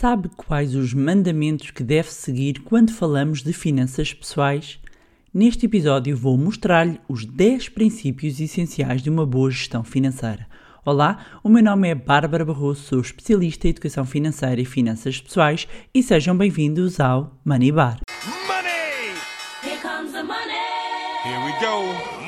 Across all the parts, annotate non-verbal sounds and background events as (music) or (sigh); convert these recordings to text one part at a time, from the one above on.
Sabe quais os mandamentos que deve seguir quando falamos de finanças pessoais? Neste episódio vou mostrar-lhe os 10 princípios essenciais de uma boa gestão financeira. Olá, o meu nome é Bárbara Barroso, sou especialista em educação financeira e finanças pessoais e sejam bem-vindos ao Money Bar. Money! Here comes the money. Here we go.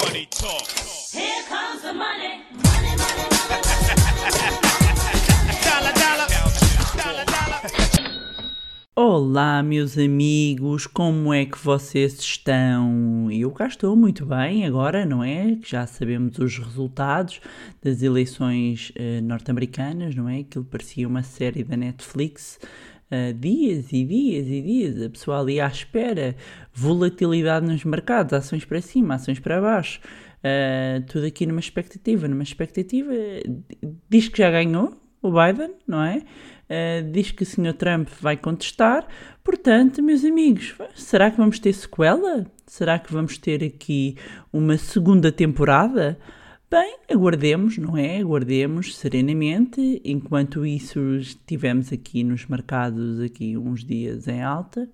Olá, meus amigos, como é que vocês estão? Eu cá estou muito bem agora, não é? Que já sabemos os resultados das eleições eh, norte-americanas, não é? Aquilo parecia uma série da Netflix. eh, dias e dias e dias, a pessoa ali à espera, volatilidade nos mercados, ações para cima, ações para baixo, eh, tudo aqui numa expectativa, numa expectativa, diz que já ganhou o Biden, não é? Uh, diz que o Sr. Trump vai contestar. Portanto, meus amigos, será que vamos ter sequela? Será que vamos ter aqui uma segunda temporada? Bem, aguardemos, não é? Aguardemos serenamente. Enquanto isso, estivemos aqui nos mercados aqui uns dias em alta,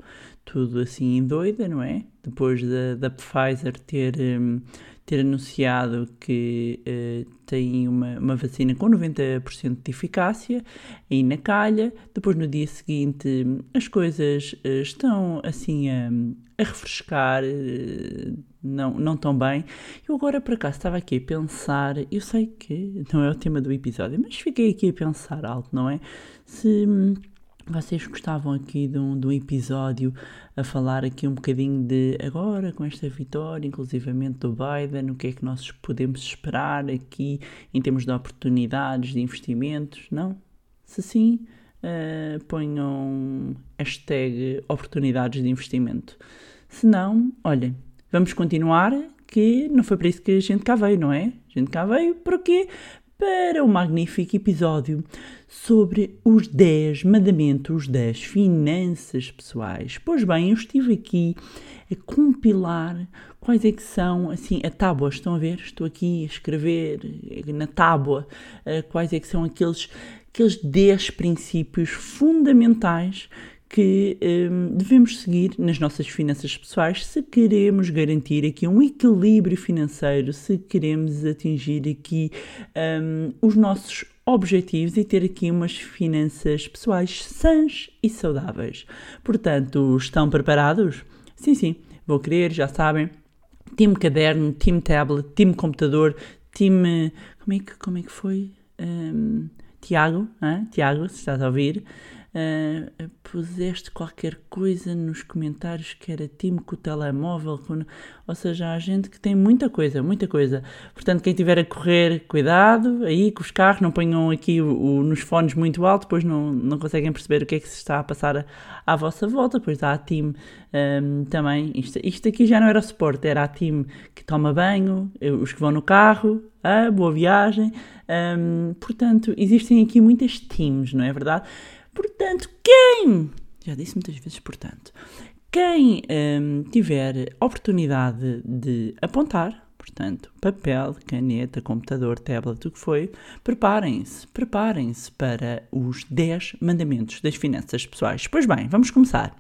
tudo assim doida, não é? Depois da, da Pfizer ter, hum, ter anunciado que eh, tem uma, uma vacina com 90% de eficácia, aí na calha. Depois, no dia seguinte, as coisas eh, estão assim a, a refrescar, eh, não, não tão bem. Eu agora, por acaso, estava aqui a pensar, eu sei que não é o tema do episódio, mas fiquei aqui a pensar alto, não é? Se hum, vocês gostavam aqui de um, de um episódio a falar aqui um bocadinho de agora com esta vitória, inclusivamente do Biden, o que é que nós podemos esperar aqui em termos de oportunidades de investimentos, não? Se sim, eh, ponham hashtag oportunidades de investimento. Se não, olhem, vamos continuar que não foi para isso que a gente cá veio, não é? A gente cá veio para quê? Para um magnífico episódio sobre os 10 mandamentos das finanças pessoais. Pois bem, eu estive aqui a compilar quais é que são, assim, a tábua, estão a ver? Estou aqui a escrever na tábua eh, quais é que são aqueles, aqueles 10 princípios fundamentais que hum, devemos seguir nas nossas finanças pessoais se queremos garantir aqui um equilíbrio financeiro, se queremos atingir aqui hum, os nossos objetivos e ter aqui umas finanças pessoais sãs e saudáveis. Portanto, estão preparados? Sim, sim, vou querer, já sabem. Time caderno, time tablet, time computador, time. Como é que, como é que foi? Hum, Tiago, hã? Tiago, se estás a ouvir, uh, puseste qualquer coisa nos comentários que era time com o telemóvel, com... ou seja, há gente que tem muita coisa, muita coisa. Portanto, quem estiver a correr, cuidado aí com os carros, não ponham aqui o, o- nos fones muito alto, depois não, não conseguem perceber o que é que se está a passar a- à vossa volta. Pois há a time um, também, isto, isto aqui já não era suporte, era a time que toma banho, os que vão no carro, ah, boa viagem. Um, portanto, existem aqui muitas teams, não é verdade? Portanto, quem. Já disse muitas vezes, portanto. Quem hum, tiver oportunidade de apontar, portanto, papel, caneta, computador, tablet, o que foi, preparem-se, preparem-se para os 10 mandamentos das finanças pessoais. Pois bem, vamos começar.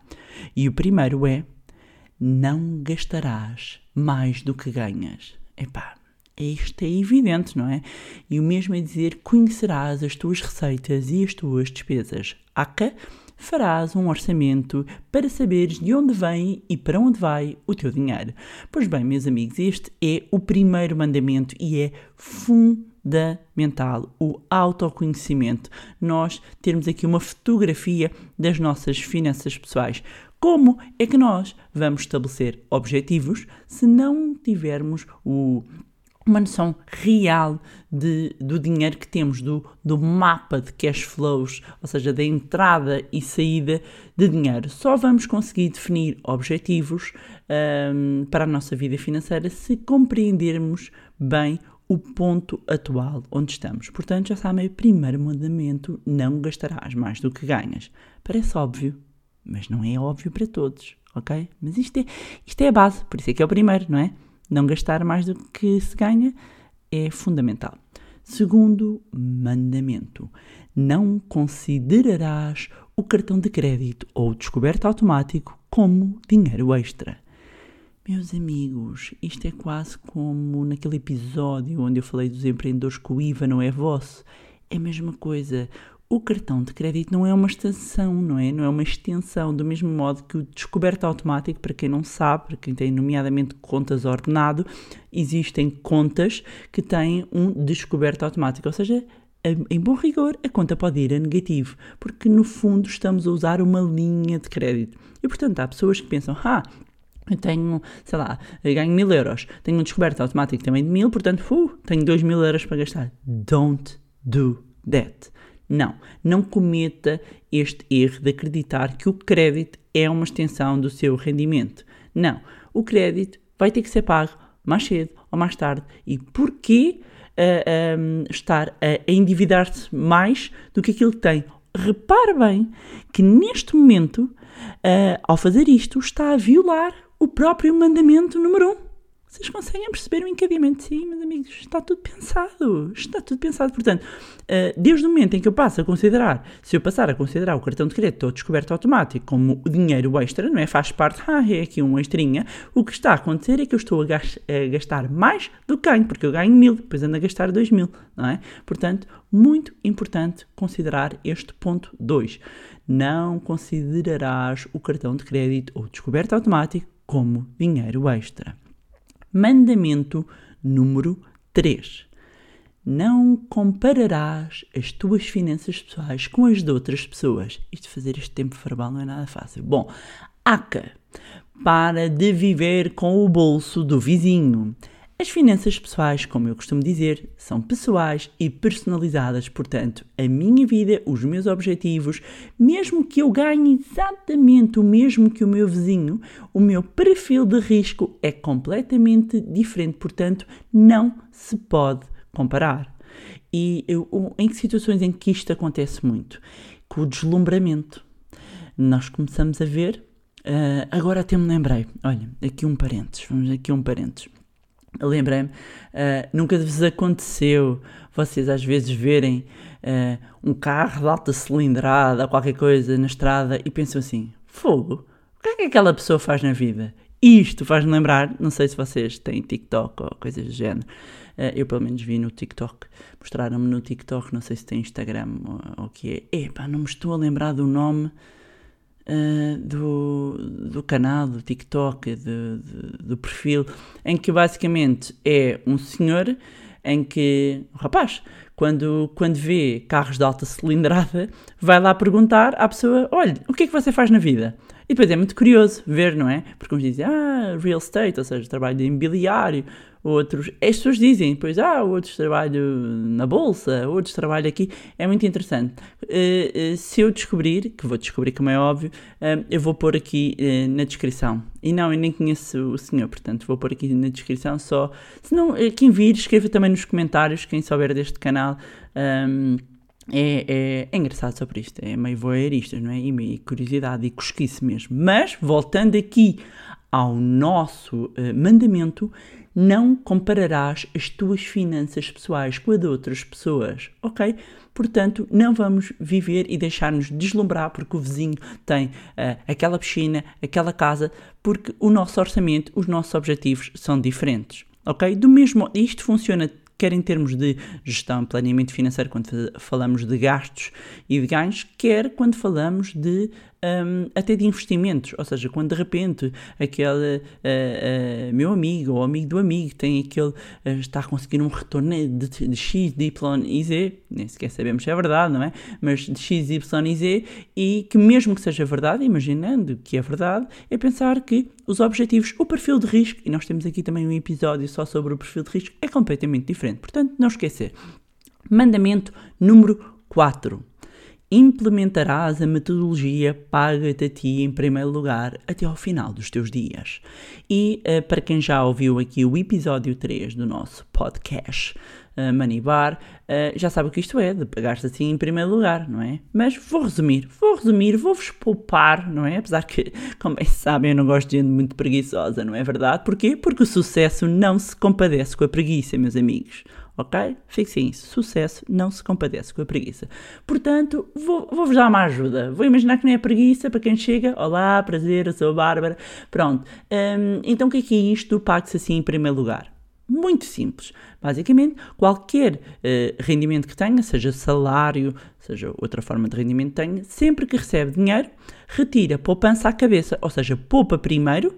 E o primeiro é: não gastarás mais do que ganhas. Epá, isto é evidente, não é? E o mesmo é dizer: conhecerás as tuas receitas e as tuas despesas. Aca, farás um orçamento para saberes de onde vem e para onde vai o teu dinheiro. Pois bem, meus amigos, este é o primeiro mandamento e é fundamental, o autoconhecimento. Nós termos aqui uma fotografia das nossas finanças pessoais. Como é que nós vamos estabelecer objetivos se não tivermos o uma noção real de, do dinheiro que temos, do, do mapa de cash flows, ou seja, da entrada e saída de dinheiro. Só vamos conseguir definir objetivos hum, para a nossa vida financeira se compreendermos bem o ponto atual onde estamos. Portanto, já sabem, o primeiro mandamento: não gastarás mais do que ganhas. Parece óbvio, mas não é óbvio para todos, ok? Mas isto é, isto é a base, por isso é que é o primeiro, não é? Não gastar mais do que se ganha é fundamental. Segundo mandamento: não considerarás o cartão de crédito ou descoberto automático como dinheiro extra. Meus amigos, isto é quase como naquele episódio onde eu falei dos empreendedores que o IVA não é vosso. É a mesma coisa. O cartão de crédito não é uma extensão, não é? Não é uma extensão, do mesmo modo que o descoberto automático, para quem não sabe, para quem tem nomeadamente contas ordenado, existem contas que têm um descoberto automático, ou seja, em- bom rigor, a conta pode ir a negativo, porque no fundo estamos a usar uma linha de crédito. E portanto, há pessoas que pensam, ah, eu tenho, sei lá, eu ganho mil euros, tenho um descoberto automático também de mil, portanto, uh, tenho dois mil euros para gastar. Don't do that. Não, não cometa este erro de acreditar que o crédito é uma extensão do seu rendimento. Não, o crédito vai ter que ser pago mais cedo ou mais tarde. E porquê ah, ah, estar a, endividar-se mais do que aquilo que tem? Repare bem que neste momento, ah, ao fazer isto, está a violar o próprio mandamento número 1. Um. Vocês conseguem perceber o encadeamento? Sim, meus amigos, está tudo pensado. Está tudo pensado. Portanto, ah, desde o momento em que eu passo a considerar, se eu passar a considerar o cartão de crédito ou descoberto automático como dinheiro extra, não é? Faz parte, (laughs) ah, é aqui um extrinha. O que está a acontecer é que eu estou a gastar mais do que ganho, porque eu ganho mil, depois ando a gastar dois mil, não é? Portanto, muito importante considerar este ponto 2. Não considerarás o cartão de crédito ou descoberto automático como dinheiro extra. Mandamento número 3. Não compararás as tuas finanças pessoais com as de outras pessoas. Isto fazer este tempo verbal não é nada fácil. Bom, ACA. Para de viver com o bolso do vizinho. As finanças pessoais, como eu costumo dizer, são pessoais e personalizadas, portanto, a minha vida, os meus objetivos, mesmo que eu ganhe exatamente o mesmo que o meu vizinho, o meu perfil de risco é completamente diferente, portanto, não se pode comparar. E eu, em que situações em que isto acontece muito? Com o deslumbramento. Nós começamos a ver. ah, agora até me lembrei. Olha, aqui um parênteses. Vamos aqui um parênteses. Lembrei-me, ah, nunca vos aconteceu vocês às vezes verem ah, um carro de alta cilindrada qualquer coisa na estrada e pensam assim: fogo, o que é que aquela pessoa faz na vida? Isto faz-me lembrar, não sei se vocês têm TikTok ou coisas do género. Ah, eu pelo menos vi no TikTok, mostraram-me no TikTok, não sei se tem Instagram ou o que é. Epá, não me estou a lembrar do nome uh, do, do canal, do TikTok, de- do perfil, em que basicamente é um senhor em que, rapaz, quando, quando vê carros de alta cilindrada, vai lá perguntar à pessoa: olha, o que é que você faz na vida? E depois é muito curioso ver, não é? Porque uns dizem, ah, real estate, ou seja, trabalho de imobiliário, outros, as pessoas dizem, depois, ah, outros trabalho na bolsa, outros trabalho aqui, é muito interessante. Eh, eh, se eu descobrir, que vou descobrir como é óbvio, eh, eu vou pôr aqui na descrição. E não, eu nem conheço o senhor, portanto vou pôr aqui na descrição só. Se não, quem vir, escreva também nos comentários, quem souber deste canal. é, é, é engraçado sobre isto, é meio voyeurista, não é? E meio curiosidade e cosquice mesmo. Mas, voltando aqui ao nosso eh, mandamento, não compararás as tuas finanças pessoais com a de outras pessoas, ok? Portanto, não vamos viver e deixar-nos deslumbrar porque o vizinho tem eh, aquela piscina, aquela casa, porque o nosso orçamento, os nossos objetivos são diferentes, ok? Do mesmo, isto funciona quer em termos de gestão, planeamento financeiro, quando fa- falamos de gastos e de ganhos, quer quando falamos de hum, até de investimentos, ou seja, quando de repente aquele ah, ah, meu amigo ou amigo do amigo tem aquele, ah, está a conseguir um retorno de, de X, de Y e Z, nem sequer sabemos se é verdade, não é? Mas de X, Y e Z, e que mesmo que seja verdade, imaginando que é verdade, é pensar que os objetivos, o perfil de risco, e nós temos aqui também um episódio só sobre o perfil de risco, é completamente diferente. Portanto, não esquecer. Mandamento número 4. Implementarás a metodologia paga-te a ti em primeiro lugar até ao final dos teus dias. E eh, para quem já ouviu aqui o episódio 3 do nosso podcast uh, Money Bar, eh, já sabe o que isto é, de pagar-te assim em primeiro lugar, não é? Mas vou resumir, vou resumir, vou-vos poupar, não é? Apesar que, (laughs) como bem sabem, eu não gosto de gente muito preguiçosa, não é verdade? Porquê? Porque o sucesso não se compadece com a preguiça, meus amigos ok? Fixem isso. Sucesso não se compadece com a preguiça. Portanto, vou- vou-vos dar uma ajuda. Vou imaginar que não é preguiça para quem chega. Olá, prazer, eu sou a Bárbara. Pronto. Hum, então, o que é que é isto do Pague-se assim em primeiro lugar? Muito simples. Basicamente, qualquer eh, rendimento que tenha, seja salário, seja outra forma de rendimento que tenha, sempre que recebe dinheiro, retira poupança à cabeça. Ou seja, poupa primeiro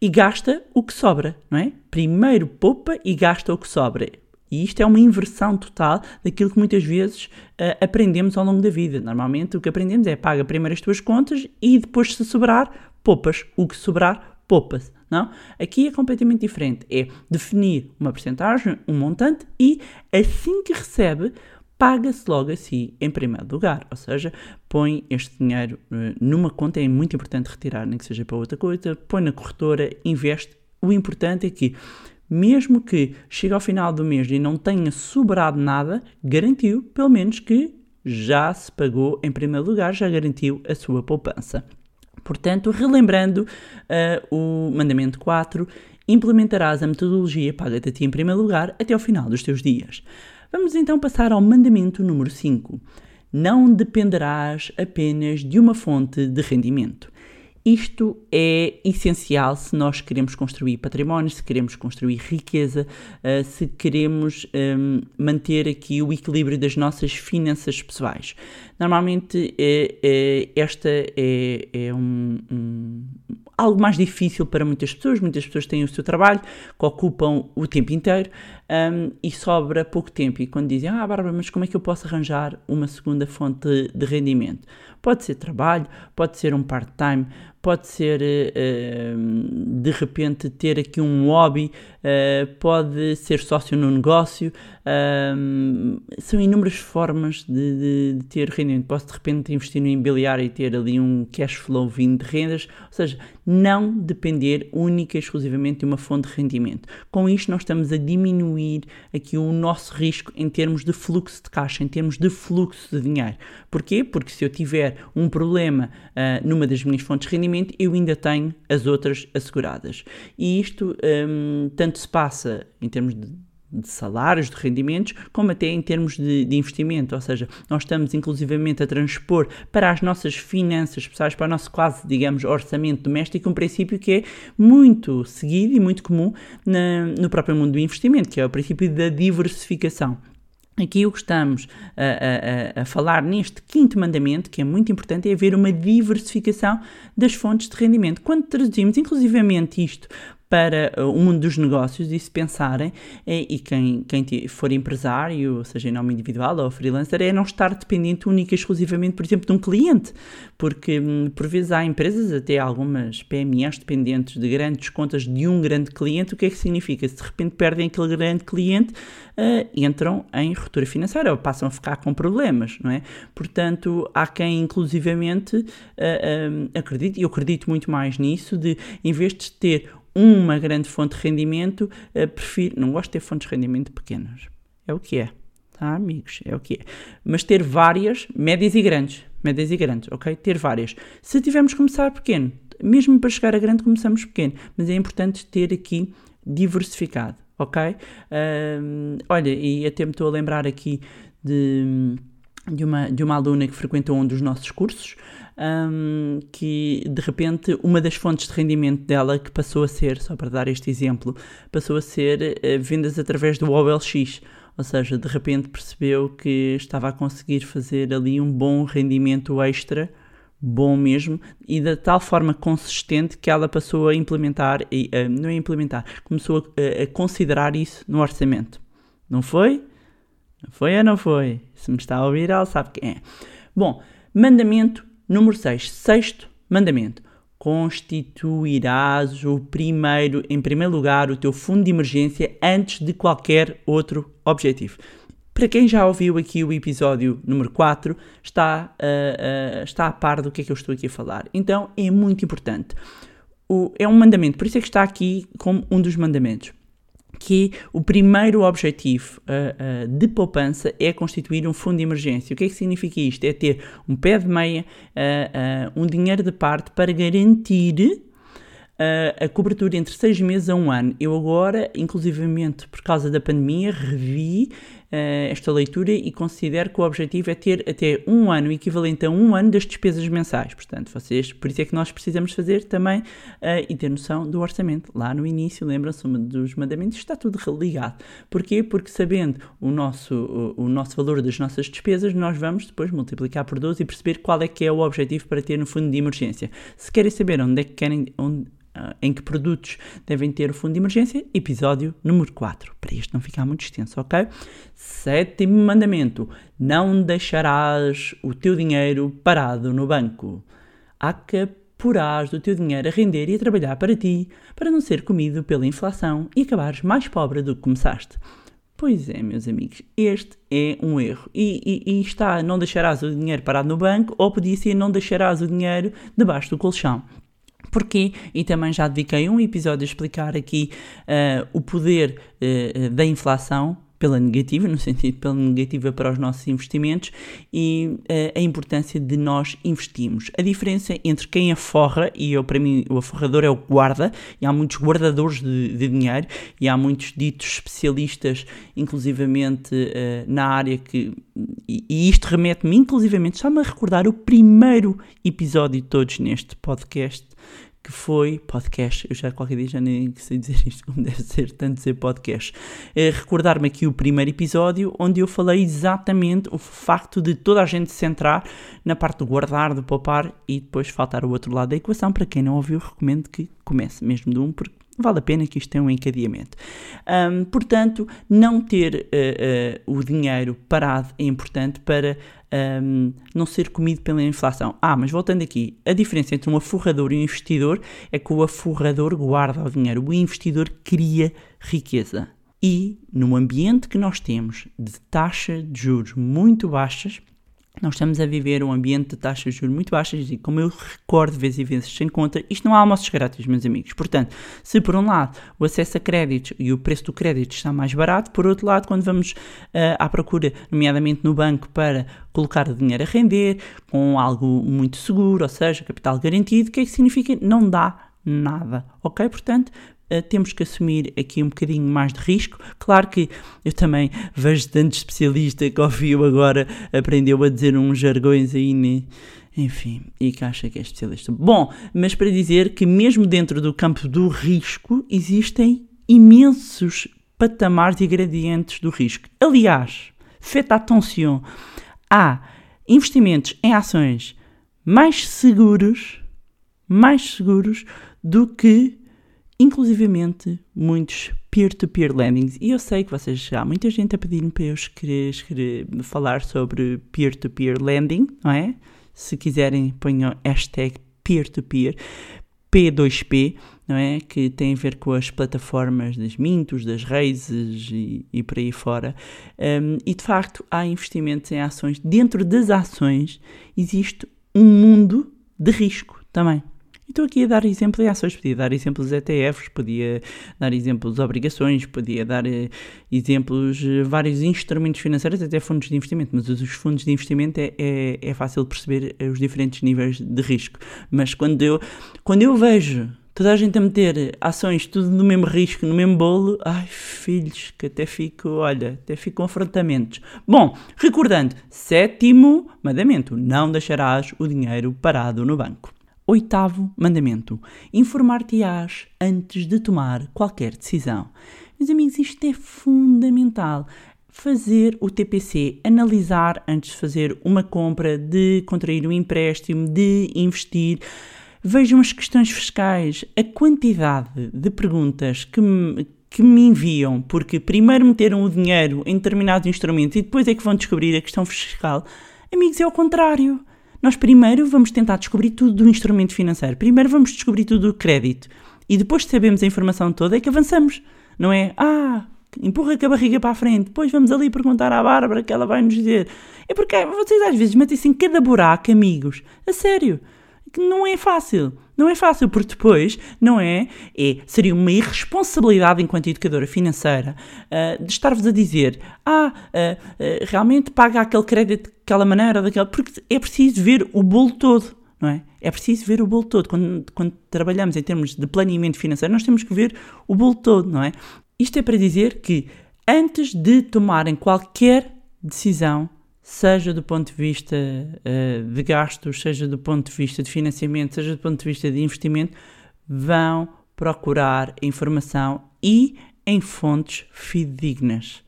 e gasta o que sobra, não é? Primeiro poupa e gasta o que sobra. E isto é uma inversão total daquilo que muitas vezes eh, aprendemos ao longo da vida. Normalmente o que aprendemos é paga primeiro as tuas contas e depois, se sobrar, poupas. O que sobrar, poupa-se. Não? Aqui é completamente diferente. É definir uma porcentagem, um montante e assim que recebe, paga-se logo a si em primeiro lugar. Ou seja, põe este dinheiro eh, numa conta, é muito importante retirar, nem que seja para outra coisa, põe na corretora, investe. O importante é que, mesmo que chegue ao final do mês e não tenha sobrado nada, garantiu pelo menos que já se pagou em primeiro lugar, já garantiu a sua poupança. Portanto, relembrando eh, o mandamento 4, implementarás a metodologia Paga-te a ti em primeiro lugar até ao final dos teus dias. Vamos então passar ao mandamento número 5. Não dependerás apenas de uma fonte de rendimento. Isto é essencial se nós queremos construir património, se queremos construir riqueza, eh, se queremos ehm, manter aqui o equilíbrio das nossas finanças pessoais. Normalmente eh, eh, esta é, é um- um, algo mais difícil para muitas pessoas. Muitas pessoas têm o seu trabalho, que ocupam o tempo inteiro um, e sobra pouco tempo. E quando dizem, ah, Bárbara, mas como é que eu posso arranjar uma segunda fonte de rendimento? Pode ser trabalho, pode ser um part-time, pode ser eh, de repente ter aqui um hobby, eh, pode ser sócio no negócio. são inúmeras formas de, de- de ter rendimento. Posso de repente investir no imobiliário e ter ali um cash flow vindo de rendas, ou seja, não depender única e exclusivamente de uma fonte de rendimento. Com isto, nós estamos a diminuir aqui o nosso risco em termos de fluxo de caixa, em termos de fluxo de dinheiro. Porquê? Porque se eu tiver um problema ah, numa das minhas fontes de rendimento, eu ainda tenho as outras asseguradas. E isto hum, tanto se passa em termos de de salários, de rendimentos, como até em termos de, de investimento, ou seja, nós estamos inclusivamente a transpor para as nossas finanças pessoais, para o nosso quase, digamos, orçamento doméstico, um princípio que é muito seguido e muito comum na- no próprio mundo do investimento, que é o princípio da diversificação. Aqui o que estamos a, a- a- falar neste quinto mandamento, que é muito importante, é haver uma diversificação das fontes de rendimento. Quando traduzimos inclusivamente isto para uh, o mundo dos negócios e se pensarem, é, e quem, quem for empresário, seja em nome individual ou freelancer, é não estar dependente única e exclusivamente, por exemplo, de um cliente, porque hum, por vezes há empresas, até algumas PMEs dependentes de grandes contas de um grande cliente, o que é que significa? Se de repente perdem aquele grande cliente, uh, entram em ruptura financeira ou passam a ficar com problemas, não é? Portanto, há quem inclusivamente uh, um, acredite, e eu acredito muito mais nisso, de em vez de ter uma grande fonte de rendimento, uh, prefiro, não gosto de ter fontes de rendimento pequenas, é o que é. Tá, amigos? É o que é. Mas ter várias, médias e grandes. Médias e grandes, ok? Ter várias. Se tivermos que começar pequeno, mesmo para chegar a grande, começamos pequeno. Mas é importante ter aqui diversificado, ok? Olha, e até me estou a lembrar aqui de, de, uma, de uma aluna que frequentou um dos nossos cursos, ahm, que de repente uma das fontes de rendimento dela que passou a ser, só para dar este exemplo, passou a ser eh, vendas através do OLX. Ou seja, de repente percebeu que estava a conseguir fazer ali um bom rendimento extra, bom mesmo, e da tal forma consistente que ela passou a implementar, e, eh, não a implementar, começou a, a considerar isso no orçamento. Não foi? Foi ou não foi? Se me está a ouvir, ela sabe quem é. Bom, mandamento número 6. Sexto mandamento. Constituirás o primeiro, em primeiro lugar, o teu fundo de emergência antes de qualquer outro objetivo. Para quem já ouviu aqui o episódio número 4, está, uh, uh, está a par do que é que eu estou aqui a falar. Então é muito importante. O, é um mandamento, por isso é que está aqui como um dos mandamentos que o primeiro objetivo uh, uh, de poupança é constituir um fundo de emergência. O que é que significa isto? É ter um pé de meia, uh, um dinheiro de parte para garantir a cobertura entre seis meses a um ano. Eu agora, inclusivamente por causa da pandemia, revi esta leitura e considero que o objetivo é ter até um ano, equivalente a um ano das despesas mensais. Portanto, vocês, por isso é que nós precisamos fazer também uh, e ter noção do orçamento. Lá no início, lembram-se dos mandamentos, está tudo ligado. Porquê? Porque sabendo o nosso, o, o, nosso valor das nossas despesas, nós vamos depois multiplicar por 12 e perceber qual é que é o objetivo para ter no fundo de emergência. Se querem saber onde é que querem, onde, em que produtos devem ter o fundo de emergência, episódio número 4, para isto não ficar muito extenso, ok? Sétimo mandamento: não deixarás o teu dinheiro parado no banco. Há que porás do teu dinheiro a render e a trabalhar para ti, para não ser comido pela inflação e acabares mais pobre do que começaste. Pois é, meus amigos, este é um erro. E, e, e, está, não deixarás o dinheiro parado no banco, ou podia ser não deixarás o dinheiro debaixo do colchão. Porquê? E também já dediquei um episódio a explicar aqui uh, o poder uh, da inflação pela negativa, no sentido pela negativa para os nossos investimentos e uh, a importância de nós investirmos. A diferença entre quem aforra, e eu para mim o aforrador é o guarda, e há muitos guardadores de, de dinheiro, e há muitos ditos especialistas, inclusivamente uh, na área que. E, e isto remete-me, inclusivamente, está-me a recordar o primeiro episódio de todos neste podcast que foi podcast. Eu já qualquer dia já nem sei dizer isto como deve ser, tanto dizer podcast. É Recordar-me aqui o primeiro episódio onde eu falei exatamente o facto de toda a gente se centrar na parte do guardar, do poupar e depois faltar o outro lado da equação. Para quem não ouviu, recomendo que comece mesmo de um, porque vale a pena que isto tenha um encadeamento. Um, portanto, não ter uh, uh, o dinheiro parado é importante para um, não ser comido pela inflação. Ah, mas voltando aqui, a diferença entre um aforrador e um investidor é que o aforrador guarda o dinheiro, o investidor cria riqueza. E no ambiente que nós temos de taxa de juros muito baixas, nós estamos a viver um ambiente de taxas de juros muito baixas e, como eu recordo vezes e vezes sem conta, isto não há almoços grátis, meus amigos. Portanto, se por um lado o acesso a créditos e o preço do crédito está mais barato, por outro lado, quando vamos uh, à procura, nomeadamente no banco, para colocar o dinheiro a render com algo muito seguro, ou seja, capital garantido, o que é que significa? Não dá nada, ok? Portanto, Uh, temos que assumir aqui um bocadinho mais de risco. Claro que eu também vejo tanto especialista que ouviu agora, aprendeu a dizer uns jargões aí, né? enfim, e que acha que é especialista. Bom, mas para dizer que mesmo dentro do campo do risco existem imensos patamares e gradientes do risco. Aliás, faites attention, há investimentos em ações mais seguros, mais seguros do que inclusivamente muitos peer-to-peer lendings. E eu sei que vocês já há muita gente a pedir-me para eu escrever, escrever, falar sobre peer-to-peer lending, não é? Se quiserem, ponham hashtag peer-to-peer, P2P, não é? Que tem a ver com as plataformas das Mintos, das Raises e, e por aí fora. Um, e de facto, há investimentos em ações. Dentro das ações existe um mundo de risco também. Estou aqui a dar exemplo de ações, podia dar exemplos de ETFs, podia dar exemplos de obrigações, podia dar uh, exemplos de vários instrumentos financeiros, até fundos de investimento, mas os fundos de investimento é, é, é fácil perceber uh, os diferentes níveis de risco. Mas quando eu, quando eu vejo toda a gente a meter ações tudo no mesmo risco, no mesmo bolo, ai filhos, que até fico, olha, até fico com afrontamentos. Bom, recordando, sétimo mandamento, não deixarás o dinheiro parado no banco. Oitavo mandamento: informar-te-ás antes de tomar qualquer decisão. Meus amigos, isto é fundamental. Fazer o TPC, analisar antes de fazer uma compra, de contrair um empréstimo, de investir. Vejam as questões fiscais, a quantidade de perguntas que me, que me enviam, porque primeiro meteram o dinheiro em determinados instrumentos e depois é que vão descobrir a questão fiscal. Amigos, é o contrário. Nós primeiro vamos tentar descobrir tudo do instrumento financeiro. Primeiro vamos descobrir tudo do crédito. E depois que sabemos a informação toda é que avançamos. Não é, ah, empurra com a barriga para a frente, depois vamos ali perguntar à Bárbara que ela vai nos dizer. É porque vocês às vezes metem-se em cada buraco, amigos. A sério. Não é fácil. Não é fácil, porque depois, não é? é seria uma irresponsabilidade enquanto educadora financeira uh, de estar-vos a dizer: ah, uh, uh, realmente paga aquele crédito daquela maneira, daquela. Porque é preciso ver o bolo todo, não é? É preciso ver o bolo todo. Quando, quando trabalhamos em termos de planeamento financeiro, nós temos que ver o bolo todo, não é? Isto é para dizer que antes de tomarem qualquer decisão, seja do ponto de vista eh, de gastos, seja do ponto de vista de financiamento, seja do ponto de vista de investimento, vão procurar informação e em fontes fidedignas.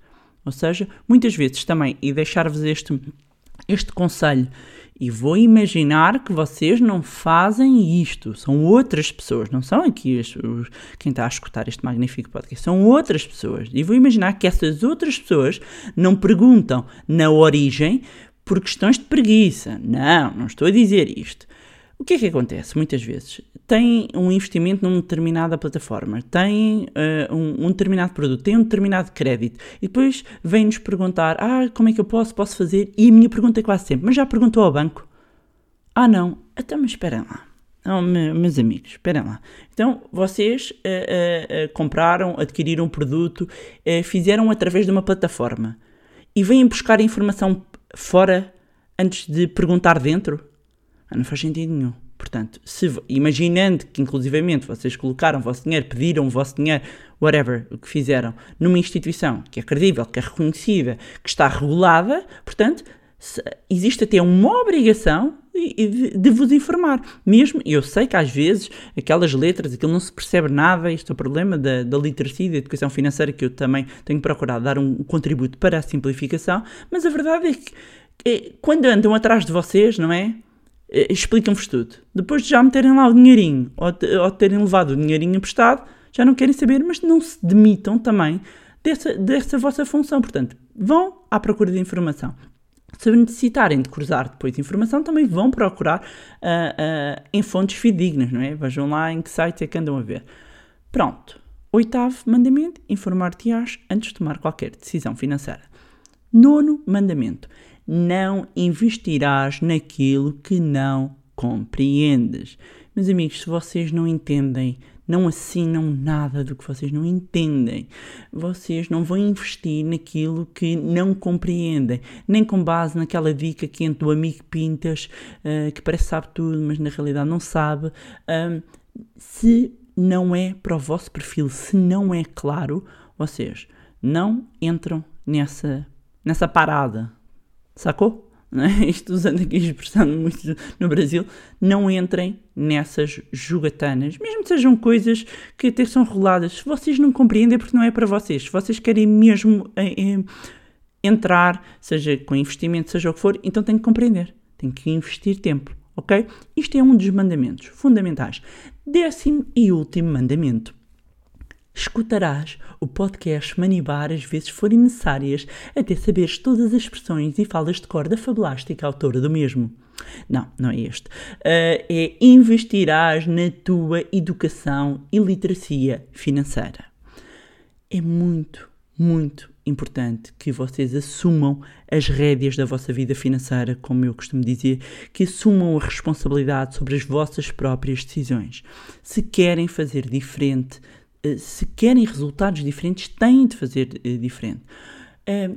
Ou seja, muitas vezes também, e deixar-vos este, este conselho, e vou imaginar que vocês não fazem isto, são outras pessoas, não são aqui os, os- quem está a escutar este magnífico podcast, são outras pessoas. E vou imaginar que essas outras pessoas não perguntam na origem por questões de preguiça. Não, não estou a dizer isto. O que é que acontece muitas vezes? Tem um investimento numa determinada plataforma, tem eh, um, um determinado produto, tem um determinado crédito e depois vem-nos perguntar: ah, como é que eu posso, posso fazer? E a minha pergunta é quase sempre: mas já perguntou ao banco? Ah, não, então, mas esperem lá. Não, me- meus amigos, esperem lá. Então, vocês eh, eh, compraram, adquiriram um produto, fizeram através de uma plataforma e vêm buscar informação fora antes de perguntar dentro? Ah, Não faz sentido nenhum. Portanto, se, imaginando que inclusivamente vocês colocaram o vosso dinheiro, pediram o vosso dinheiro, whatever, o que fizeram, numa instituição que é credível, que é reconhecida, que está regulada, portanto, se- existe até uma obrigação de, de- vos informar. Mesmo, eu sei que às vezes aquelas letras, aquilo não se percebe nada, isto é o problema da, da literacia e da educação financeira, que eu também tenho procurado dar um contributo para a simplificação, mas a verdade é que eh, quando andam atrás de vocês, não é? Eh, Explicam-vos tudo. Depois de já meterem lá o dinheirinho ou, de- ou terem levado o dinheirinho emprestado, já não querem saber, mas não se demitam também dessa, dessa vossa função. Portanto, vão à procura de informação. Se necessitarem de cruzar depois informação, também vão procurar ah, ah, em fontes fidedignas, não é? Vejam lá em que site é que andam a ver. Pronto. Oitavo mandamento: informar-te-ás antes de tomar qualquer decisão financeira. Nono mandamento: não investirás naquilo que não compreendes. Meus amigos, se vocês não entendem, não assinam nada do que vocês não entendem, vocês não vão investir naquilo que não compreendem, nem com base naquela dica quente do amigo Pintas, eh, que parece que sabe tudo, mas na realidade não sabe. Ahm, se não é para o vosso perfil, se não é claro, vocês não entram nessa, nessa parada. Sacou? (laughs) Não é? Isto usando aqui a expressão muito no Brasil, não entrem nessas jogatanas, mesmo que sejam coisas que até são roladas. Se vocês não compreendem, é porque não é para vocês. Se vocês querem mesmo eh, eh, entrar, seja com investimento, seja o que for, então tem que compreender, tem que investir tempo, ok? Isto é um dos mandamentos fundamentais. Décimo e último mandamento. Escutarás o podcast Manibar às vezes forem necessárias até saberes todas as expressões e falas de cor da fabulástica autora do mesmo. Não, não é este. Ah, é investirás na tua educação e literacia financeira é muito, muito importante que vocês assumam as rédeas da vossa vida financeira, como eu costumo dizer, que assumam a responsabilidade sobre as vossas próprias decisões. Se querem fazer diferente, se querem resultados diferentes, têm de fazer eh, diferente. Eh,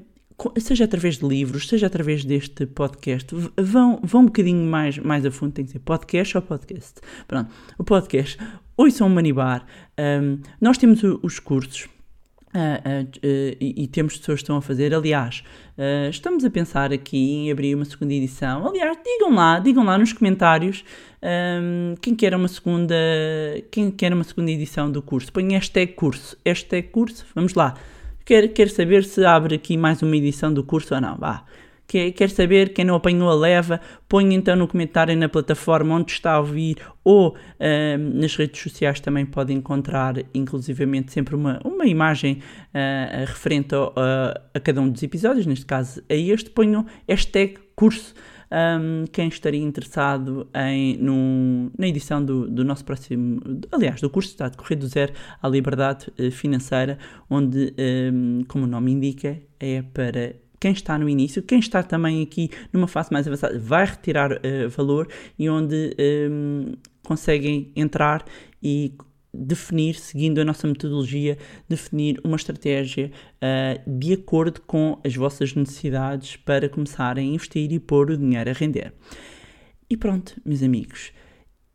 Seja através de livros, seja através deste podcast, vão, vão um bocadinho mais, mais a fundo, tem que ser podcast ou podcast. Pronto, o podcast, ouçam o Manibar. Nós temos os cursos, ah, ah, eh, e, temos pessoas que estão a fazer. Aliás, ah, estamos a pensar aqui em abrir uma segunda edição. Aliás, digam lá, digam lá nos comentários ahm, quem quer uma segunda, quem quer uma segunda edição do curso. Põe hashtag curso, hashtag curso, vamos lá. Quer, quer saber se abre aqui mais uma edição do curso ou não? Vá. Quer, quer saber quem não apanhou a leva? Põe então no comentário na plataforma onde está a ouvir ou ahm, nas redes sociais também pode encontrar, inclusivamente, sempre uma, uma imagem ah, referente ao- a, a cada um dos episódios, neste caso a este. Ponham hashtag curso. ahm, quem estaria interessado em, num- na edição do, do nosso próximo, aliás, do curso está a decorrer do zero à liberdade eh, financeira, onde, ahm, como o nome indica, é para quem está no início, quem está também aqui numa fase mais avançada, vai retirar eh, valor e onde ehm, conseguem entrar e definir, seguindo a nossa metodologia, definir uma estratégia ah, de acordo com as vossas necessidades para começarem a investir e pôr o dinheiro a render. E pronto, meus amigos,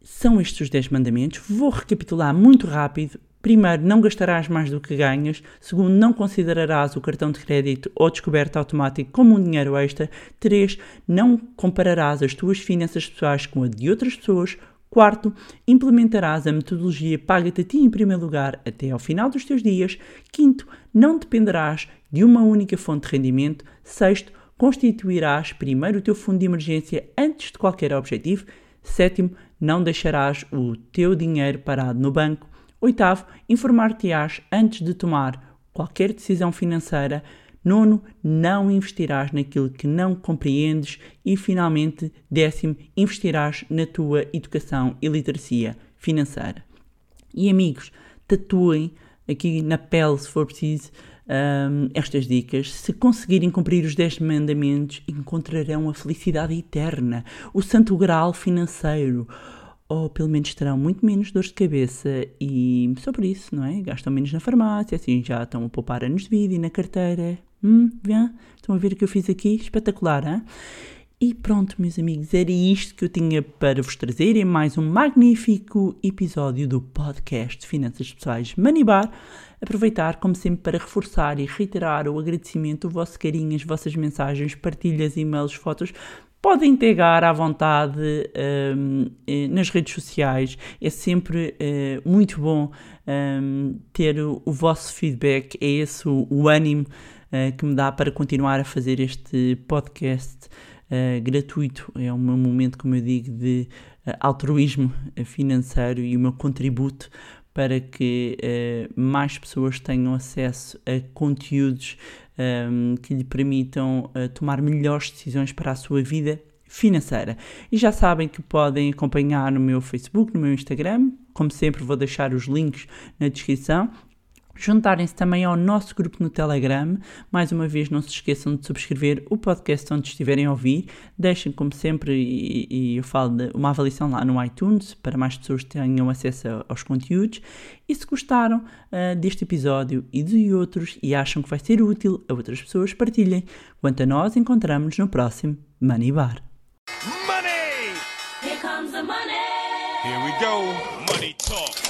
São estes os 10 mandamentos. Vou recapitular muito rápido. Primeiro, não gastarás mais do que ganhas. Segundo, não considerarás o cartão de crédito ou descoberta automático como um dinheiro extra. 3. Não compararás as tuas finanças pessoais com a de outras pessoas. Quarto, implementarás a metodologia Paga-te a ti em primeiro lugar até ao final dos teus dias. Quinto, não dependerás de uma única fonte de rendimento. Sexto, constituirás primeiro o teu fundo de emergência antes de qualquer objetivo. Sétimo, não deixarás o teu dinheiro parado no banco. Oitavo, informar-te-ás antes de tomar qualquer decisão financeira. Nono, não investirás naquilo que não compreendes. E finalmente, décimo, investirás na tua educação e literacia financeira. E amigos, tatuem aqui na pele, se for preciso, hum, estas dicas. Se conseguirem cumprir os 10 mandamentos, encontrarão a felicidade eterna, o santo grau financeiro. Ou pelo menos terão muito menos dores de cabeça e só por isso, não é? Gastam menos na farmácia, assim já estão a poupar anos de vida e na carteira. Hum, vê? Estão a ver o que eu fiz aqui? Espetacular, hein? E pronto, meus amigos, era isto que eu tinha para vos trazer em mais um magnífico episódio do podcast Finanças Pessoais Manibar. Aproveitar, como sempre, para reforçar e reiterar o agradecimento, o vosso carinho, as vossas mensagens, partilhas, e-mails, fotos. Podem pegar à vontade hum, eh, nas redes sociais. É sempre eh, muito bom hum, ter o, o vosso feedback. É esse o, o ânimo eh, que me dá para continuar a fazer este podcast eh, gratuito. É meu momento, como eu digo, de altruísmo financeiro e o meu contributo para que mais pessoas tenham acesso a conteúdos ehm, que lhe permitam eh, tomar melhores decisões para a sua vida financeira. E já sabem que podem acompanhar no meu Facebook, no meu Instagram. Como sempre, vou deixar os links na descrição juntarem-se também ao nosso grupo no Telegram. Mais uma vez, não se esqueçam de subscrever o podcast onde estiverem a ouvir. Deixem, como sempre, e, e eu falo de uma avaliação lá no iTunes para mais pessoas tenham acesso aos conteúdos. E se gostaram ah, deste episódio e de outros e acham que vai ser útil a outras pessoas, partilhem. Quanto a nós, encontramos-nos no próximo Money Bar. Money! Here comes the money. Here we go. Money talk.